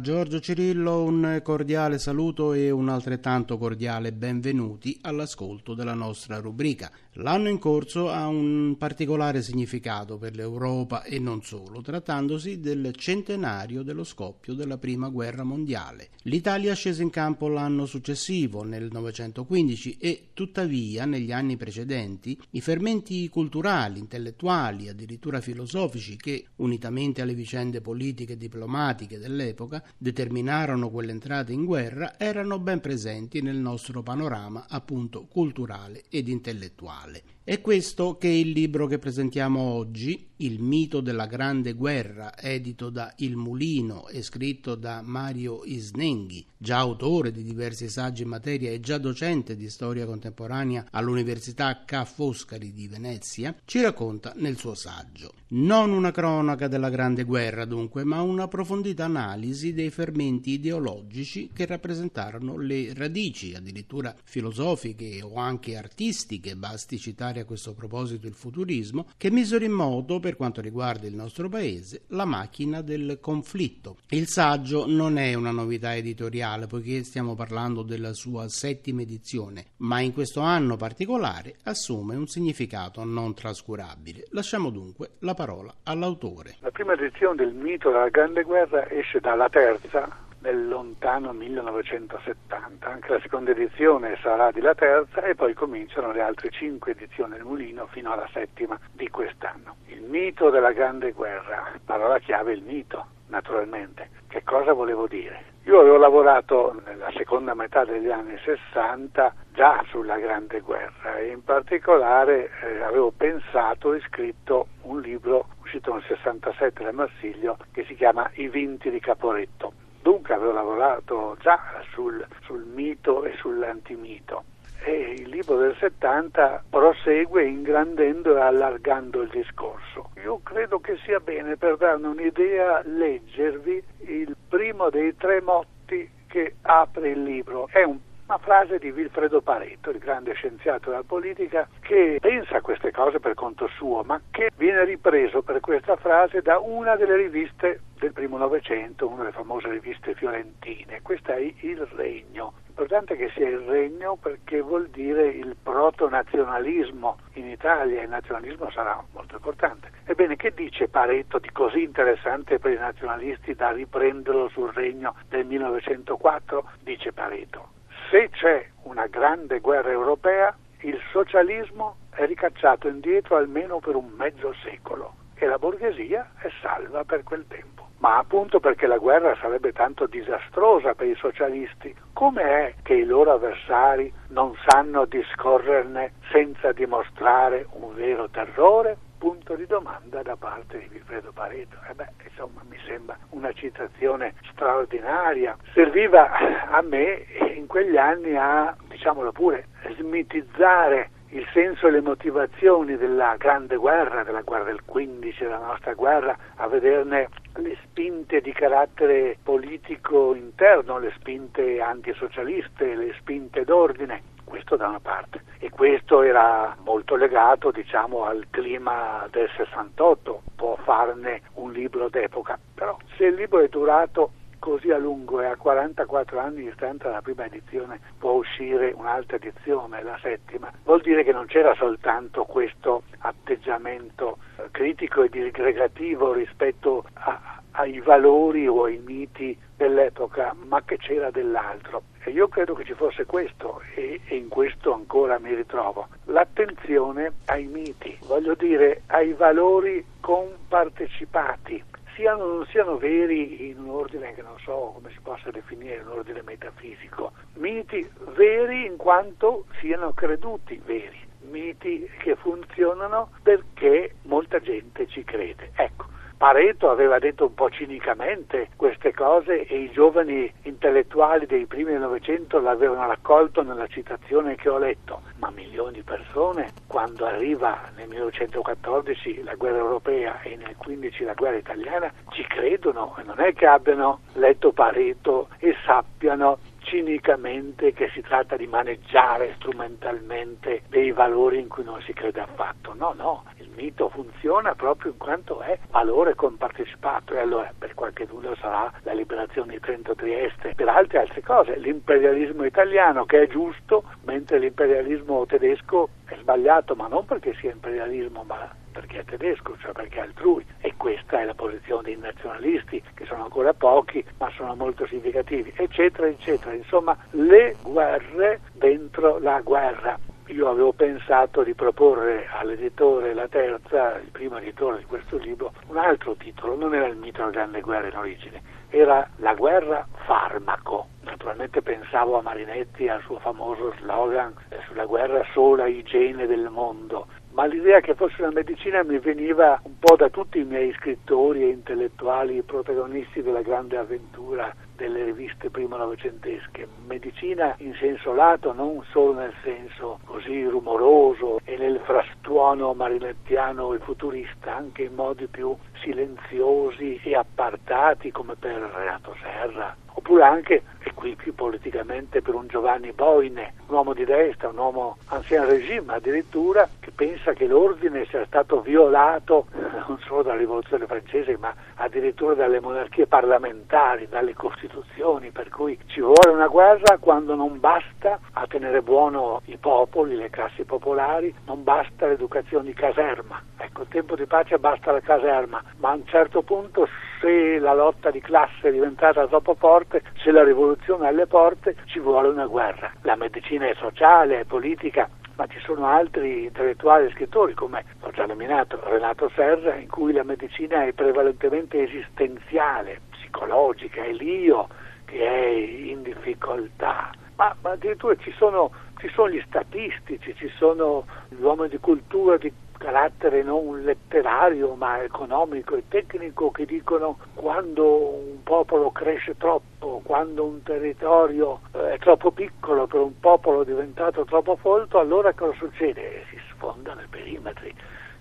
Giorgio Cirillo un cordiale saluto e un altrettanto cordiale benvenuti all'ascolto della nostra rubrica. L'anno in corso ha un particolare significato per l'Europa e non solo, trattandosi del centenario dello scoppio della Prima Guerra Mondiale. L'Italia scese in campo l'anno successivo, nel 1915, e tuttavia negli anni precedenti i fermenti culturali, intellettuali, addirittura filosofici che, unitamente alle vicende politiche e diplomatiche dell'epoca determinarono quell'entrata in guerra erano ben presenti nel nostro panorama appunto culturale ed intellettuale. È questo che il libro che presentiamo oggi, Il mito della grande guerra, edito da Il Mulino e scritto da Mario Isnenghi, già autore di diversi saggi in materia e già docente di storia contemporanea all'Università Ca' Foscari di Venezia, ci racconta nel suo saggio. Non una cronaca della grande guerra, dunque, ma un'approfondita analisi dei fermenti ideologici che rappresentarono le radici, addirittura filosofiche o anche artistiche, basti citare a questo proposito il futurismo, che misero in moto, per quanto riguarda il nostro paese, la macchina del conflitto. Il saggio non è una novità editoriale, poiché stiamo parlando della sua settima edizione, ma in questo anno particolare assume un significato non trascurabile. Lasciamo dunque la parola all'autore. La prima edizione del mito della Grande Guerra esce dalla terza nel lontano 1970. Anche la seconda edizione sarà di la terza e poi cominciano le altre cinque edizioni del Mulino fino alla settima di quest'anno. Il mito della Grande Guerra, parola chiave il mito, naturalmente. Che cosa volevo dire? Io avevo lavorato nella seconda metà degli anni 60 già sulla Grande Guerra e in particolare eh, avevo pensato e scritto un libro uscito nel 67 da Marsiglio che si chiama I vinti di Caporetto Dunque avevo lavorato già sul, sul mito e sull'antimito e il libro del 70 prosegue ingrandendo e allargando il discorso. Io credo che sia bene per darne un'idea leggervi il primo dei tre motti che apre il libro. È un una frase di Vilfredo Pareto, il grande scienziato della politica, che pensa a queste cose per conto suo, ma che viene ripreso per questa frase da una delle riviste del primo Novecento, una delle famose riviste fiorentine. Questo è Il Regno. L'importante è che sia il Regno perché vuol dire il proto-nazionalismo in Italia. Il nazionalismo sarà molto importante. Ebbene, che dice Pareto di così interessante per i nazionalisti da riprenderlo sul Regno del 1904? Dice Pareto se c'è una grande guerra europea, il socialismo è ricacciato indietro almeno per un mezzo secolo e la borghesia è salva per quel tempo. Ma appunto perché la guerra sarebbe tanto disastrosa per i socialisti, come è che i loro avversari non sanno discorrerne senza dimostrare un vero terrore? Punto di domanda da parte di Vilfredo Pareto. Eh beh, insomma, mi sembra una citazione straordinaria. Serviva a me in quegli anni a, diciamolo pure, smitizzare il senso e le motivazioni della grande guerra, della guerra del 15, della nostra guerra, a vederne le spinte di carattere politico interno, le spinte antisocialiste, le spinte d'ordine questo da una parte. E questo era molto legato diciamo, al clima del 68, può farne un libro d'epoca, però se il libro è durato così a lungo e a 44 anni di distanza dalla prima edizione può uscire un'altra edizione, la settima, vuol dire che non c'era soltanto questo atteggiamento eh, critico e disgregativo rispetto a, ai valori o ai miti dell'epoca, ma che c'era dell'altro. E io credo che ci fosse questo e, in questo ancora mi ritrovo. L'attenzione ai miti, voglio dire ai valori compartecipati, siano o non siano veri in un ordine che non so come si possa definire, un ordine metafisico, miti veri in quanto siano creduti veri, miti che funzionano perché molta gente ci crede. Ecco, Pareto aveva detto un po' cinicamente queste cose e i giovani intellettuali dei primi del Novecento l'avevano raccolto nella citazione che ho letto, ma milioni di persone quando arriva nel 1914 la guerra europea e nel 15 la guerra italiana ci credono e non è che abbiano letto Pareto e sappiano cinicamente che si tratta di maneggiare strumentalmente dei valori in cui non si crede affatto. No, no, mito funziona proprio in quanto è valore compartecipato e allora per qualche dubbio sarà la liberazione di Trento Trieste, per altre altre cose, l'imperialismo italiano che è giusto, mentre l'imperialismo tedesco è sbagliato, ma non perché sia imperialismo, ma perché è tedesco, cioè perché è altrui. E questa è la posizione dei nazionalisti, che sono ancora pochi, ma sono molto significativi, eccetera, eccetera. Insomma, le guerre dentro la guerra. Io avevo pensato di proporre all'editore La Terza, il primo editore di questo libro, un altro titolo, non era il mito della grande guerra in origine, era La guerra farmaco. Naturalmente pensavo a Marinetti al suo famoso slogan sulla guerra sola igiene del mondo, ma l'idea che fosse una medicina mi veniva un po' da tutti i miei scrittori e intellettuali protagonisti della grande avventura delle riviste primo novecentesche. Medicina in senso lato, non solo nel senso così rumoroso e nel frastuono marinettiano e futurista, anche in modi più silenziosi e appartati come per Renato Serra, oppure anche, e qui più politicamente, per un Giovanni Boine, un uomo di destra, un uomo ancien regime addirittura, che pensa che l'ordine sia stato violato non solo dalla rivoluzione francese, ma addirittura dalle monarchie parlamentari, dalle costituzioni, per cui ci vuole una guerra quando non basta a tenere buono i popoli, le classi popolari, non basta l'educazione di caserma. Ecco, il tempo di pace basta la caserma, ma a un certo punto se la lotta di classe è diventata troppo forte, se la rivoluzione è alle porte, ci vuole una guerra. La medicina è sociale, è politica, ma ci sono altri intellettuali e scrittori, come ho già nominato Renato Serra, in cui la medicina è prevalentemente esistenziale, psicologica, è l'io che è in difficoltà. Ma, ma addirittura ci sono, ci sono gli statistici, ci sono gli uomini di cultura, di carattere non letterario ma economico e tecnico che dicono quando un popolo cresce troppo, quando un territorio eh, è troppo piccolo per un popolo diventato troppo folto, allora cosa succede? Si sfondano i perimetri,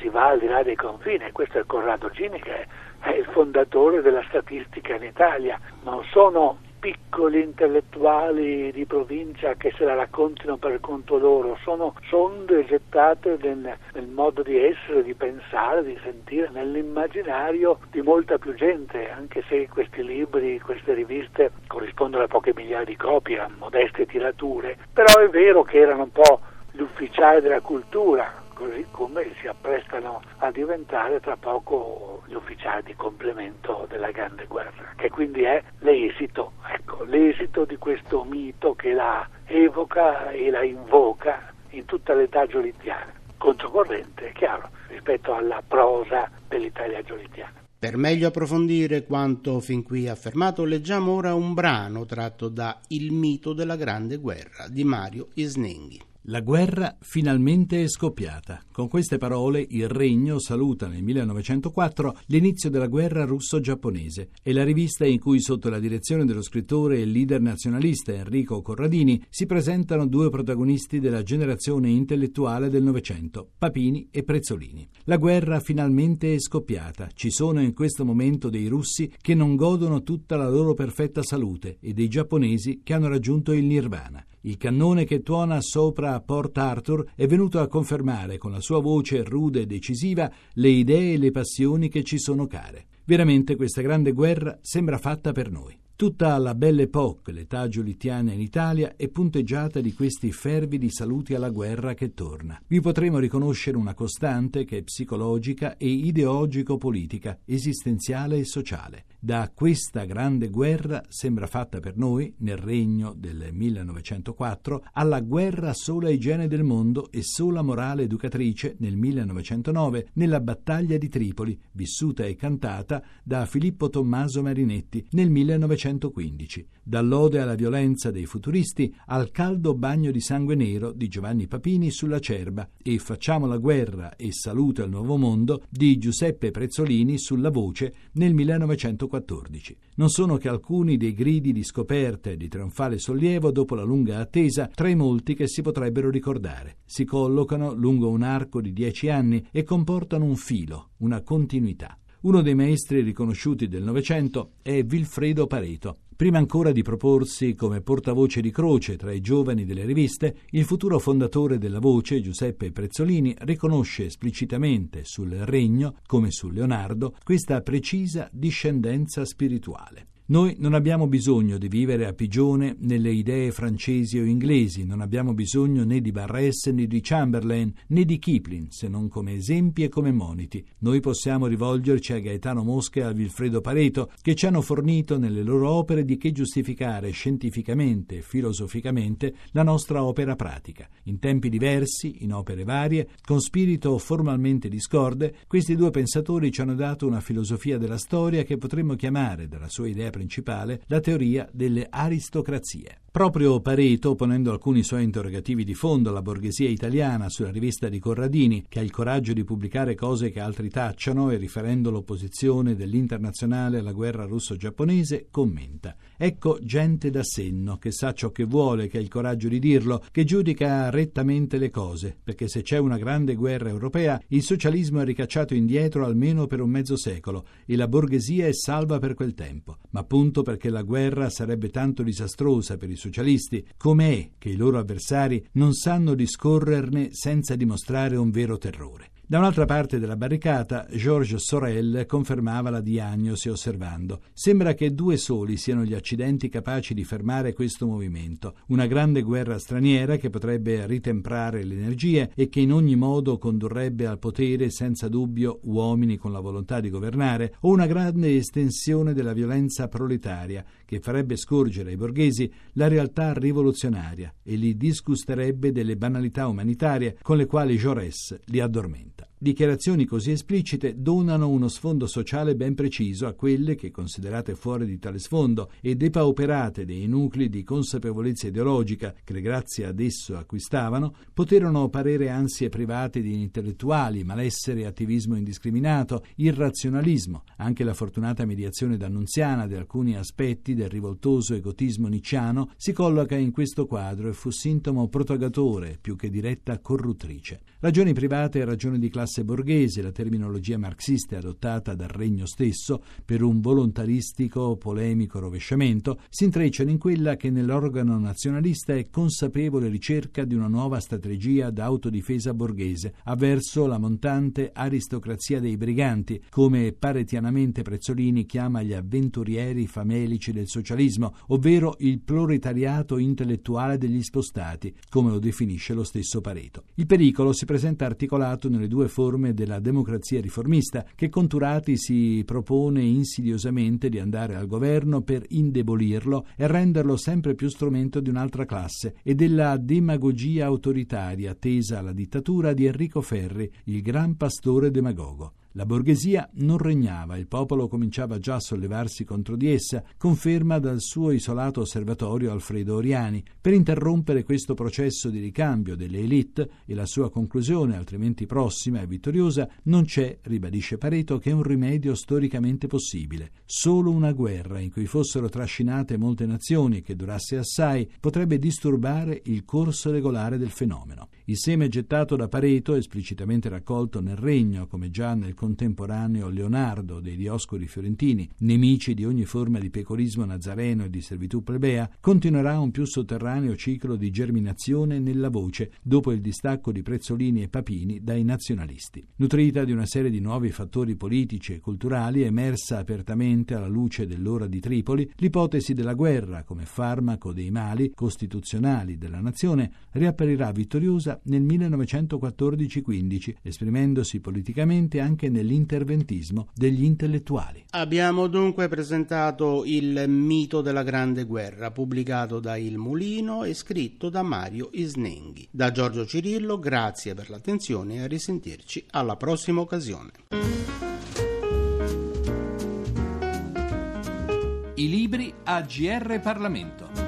si va al di là dei confini. Questo è Corrado Gini che è il fondatore della statistica in Italia. Non sono piccoli intellettuali di provincia che se la raccontino per conto loro, sono sonde gettate nel, nel, modo di essere, di pensare, di sentire, nell'immaginario di molta più gente, anche se questi libri, queste riviste corrispondono a poche migliaia di copie, a modeste tirature, però è vero che erano un po' gli ufficiali della cultura, così come si apprestano a diventare tra poco gli ufficiali di complemento della Grande Guerra, che quindi è l'esito, ecco, l'esito di questo mito che la evoca e la invoca in tutta l'età giolittiana, controcorrente, è chiaro, rispetto alla prosa dell'Italia giolittiana. Per meglio approfondire quanto fin qui affermato, leggiamo ora un brano tratto da Il mito della Grande Guerra di Mario Isnenghi. La guerra finalmente è scoppiata. Con queste parole il Regno saluta nel 1904 l'inizio della guerra russo-giapponese. È la rivista in cui, sotto la direzione dello scrittore e leader nazionalista Enrico Corradini, si presentano due protagonisti della generazione intellettuale del Novecento, Papini e Prezzolini. La guerra finalmente è scoppiata. Ci sono in questo momento dei russi che non godono tutta la loro perfetta salute e dei giapponesi che hanno raggiunto il nirvana. Il cannone che tuona sopra Port Arthur è venuto a confermare con la sua voce rude e decisiva le idee e le passioni che ci sono care. Veramente questa grande guerra sembra fatta per noi. Tutta la Belle Époque, l'età giolittiana in Italia, è punteggiata di questi fervidi saluti alla guerra che torna. Vi potremo riconoscere una costante che è psicologica e ideologico-politica, esistenziale e sociale. Da questa grande guerra sembra fatta per noi, nel regno del 1904, alla guerra sola igiene del mondo e sola morale educatrice nel 1909, nella battaglia di Tripoli, vissuta e cantata da Filippo Tommaso Marinetti nel 1900. 1915, dall'ode alla violenza dei futuristi al caldo bagno di sangue nero di Giovanni Papini sulla Cerba e Facciamo la guerra e salute al nuovo mondo di Giuseppe Prezzolini sulla voce nel 1914. Non sono che alcuni dei gridi di scoperta e di trionfale sollievo dopo la lunga attesa tra i molti che si potrebbero ricordare. Si collocano lungo un arco di dieci anni e comportano un filo, una continuità. Uno dei maestri riconosciuti del Novecento è Vilfredo Pareto. Prima ancora di proporsi come portavoce di croce tra i giovani delle riviste, il futuro fondatore della Voce, Giuseppe Prezzolini, riconosce esplicitamente sul Regno, come su Leonardo, questa precisa discendenza spirituale. Noi non abbiamo bisogno di vivere a pigione nelle idee francesi o inglesi, non abbiamo bisogno né di Barres né di Chamberlain né di Kipling, se non come esempi e come moniti. Noi possiamo rivolgerci a Gaetano Mosca e a Vilfredo Pareto, che ci hanno fornito nelle loro opere di che giustificare scientificamente e filosoficamente la nostra opera pratica. In tempi diversi, in opere varie, con spirito formalmente discorde, questi due pensatori ci hanno dato una filosofia della storia che potremmo chiamare, dalla sua idea principale la teoria delle aristocrazie. Proprio Pareto, ponendo alcuni suoi interrogativi di fondo alla borghesia italiana sulla rivista di Corradini, che ha il coraggio di pubblicare cose che altri tacciano e riferendo l'opposizione dell'internazionale alla guerra russo-giapponese, commenta Ecco gente da senno, che sa ciò che vuole, che ha il coraggio di dirlo, che giudica rettamente le cose, perché se c'è una grande guerra europea, il socialismo è ricacciato indietro almeno per un mezzo secolo e la borghesia è salva per quel tempo. Ma appunto perché la guerra sarebbe tanto disastrosa per i socialisti, com'è che i loro avversari non sanno discorrerne senza dimostrare un vero terrore. Da un'altra parte della barricata, Georges Sorel confermava la diagnosi osservando: Sembra che due soli siano gli accidenti capaci di fermare questo movimento. Una grande guerra straniera che potrebbe ritemprare le energie e che in ogni modo condurrebbe al potere senza dubbio uomini con la volontà di governare, o una grande estensione della violenza proletaria che farebbe scorgere ai borghesi la realtà rivoluzionaria e li disgusterebbe delle banalità umanitarie con le quali Jaurès li addormenta. cuenta. Dichiarazioni così esplicite donano uno sfondo sociale ben preciso a quelle che, considerate fuori di tale sfondo e depauperate dei nuclei di consapevolezza ideologica che grazie ad esso acquistavano, poterono parere ansie private di intellettuali, malessere e attivismo indiscriminato, irrazionalismo, anche la fortunata mediazione d'annunziana di alcuni aspetti del rivoltoso egotismo nicciano si colloca in questo quadro e fu sintomo propagatore più che diretta corruttrice. Ragioni private e ragioni di classe classe borghese, la terminologia marxista adottata dal regno stesso per un volontaristico polemico rovesciamento, si intrecciano in quella che nell'organo nazionalista è consapevole ricerca di una nuova strategia d'autodifesa borghese avverso la montante aristocrazia dei briganti, come paretianamente Prezzolini chiama gli avventurieri famelici del socialismo, ovvero il proletariato intellettuale degli spostati, come lo definisce lo stesso Pareto. Il pericolo si presenta articolato nelle due forme della democrazia riformista, che Conturati si propone insidiosamente di andare al governo per indebolirlo e renderlo sempre più strumento di un'altra classe, e della demagogia autoritaria tesa alla dittatura di Enrico Ferri, il gran pastore demagogo. La borghesia non regnava, il popolo cominciava già a sollevarsi contro di essa, conferma dal suo isolato osservatorio Alfredo Oriani. Per interrompere questo processo di ricambio delle elite e la sua conclusione, altrimenti prossima e vittoriosa, non c'è, ribadisce Pareto, che un rimedio storicamente possibile. Solo una guerra in cui fossero trascinate molte nazioni, che durasse assai, potrebbe disturbare il corso regolare del fenomeno. Il seme gettato da Pareto, esplicitamente raccolto nel Regno, come già nel contemporaneo Leonardo dei Dioscuri fiorentini, nemici di ogni forma di pecorismo nazareno e di servitù plebea, continuerà un più sotterraneo ciclo di germinazione nella voce dopo il distacco di Prezzolini e Papini dai nazionalisti. Nutrita di una serie di nuovi fattori politici e culturali, emersa apertamente alla luce dell'ora di Tripoli, l'ipotesi della guerra come farmaco dei mali costituzionali della nazione riapparirà vittoriosa nel 1914-15, esprimendosi politicamente anche nell'interventismo degli intellettuali. Abbiamo dunque presentato il mito della Grande Guerra, pubblicato da Il Mulino e scritto da Mario Isnenghi. Da Giorgio Cirillo, grazie per l'attenzione e a risentirci alla prossima occasione. I libri a GR Parlamento.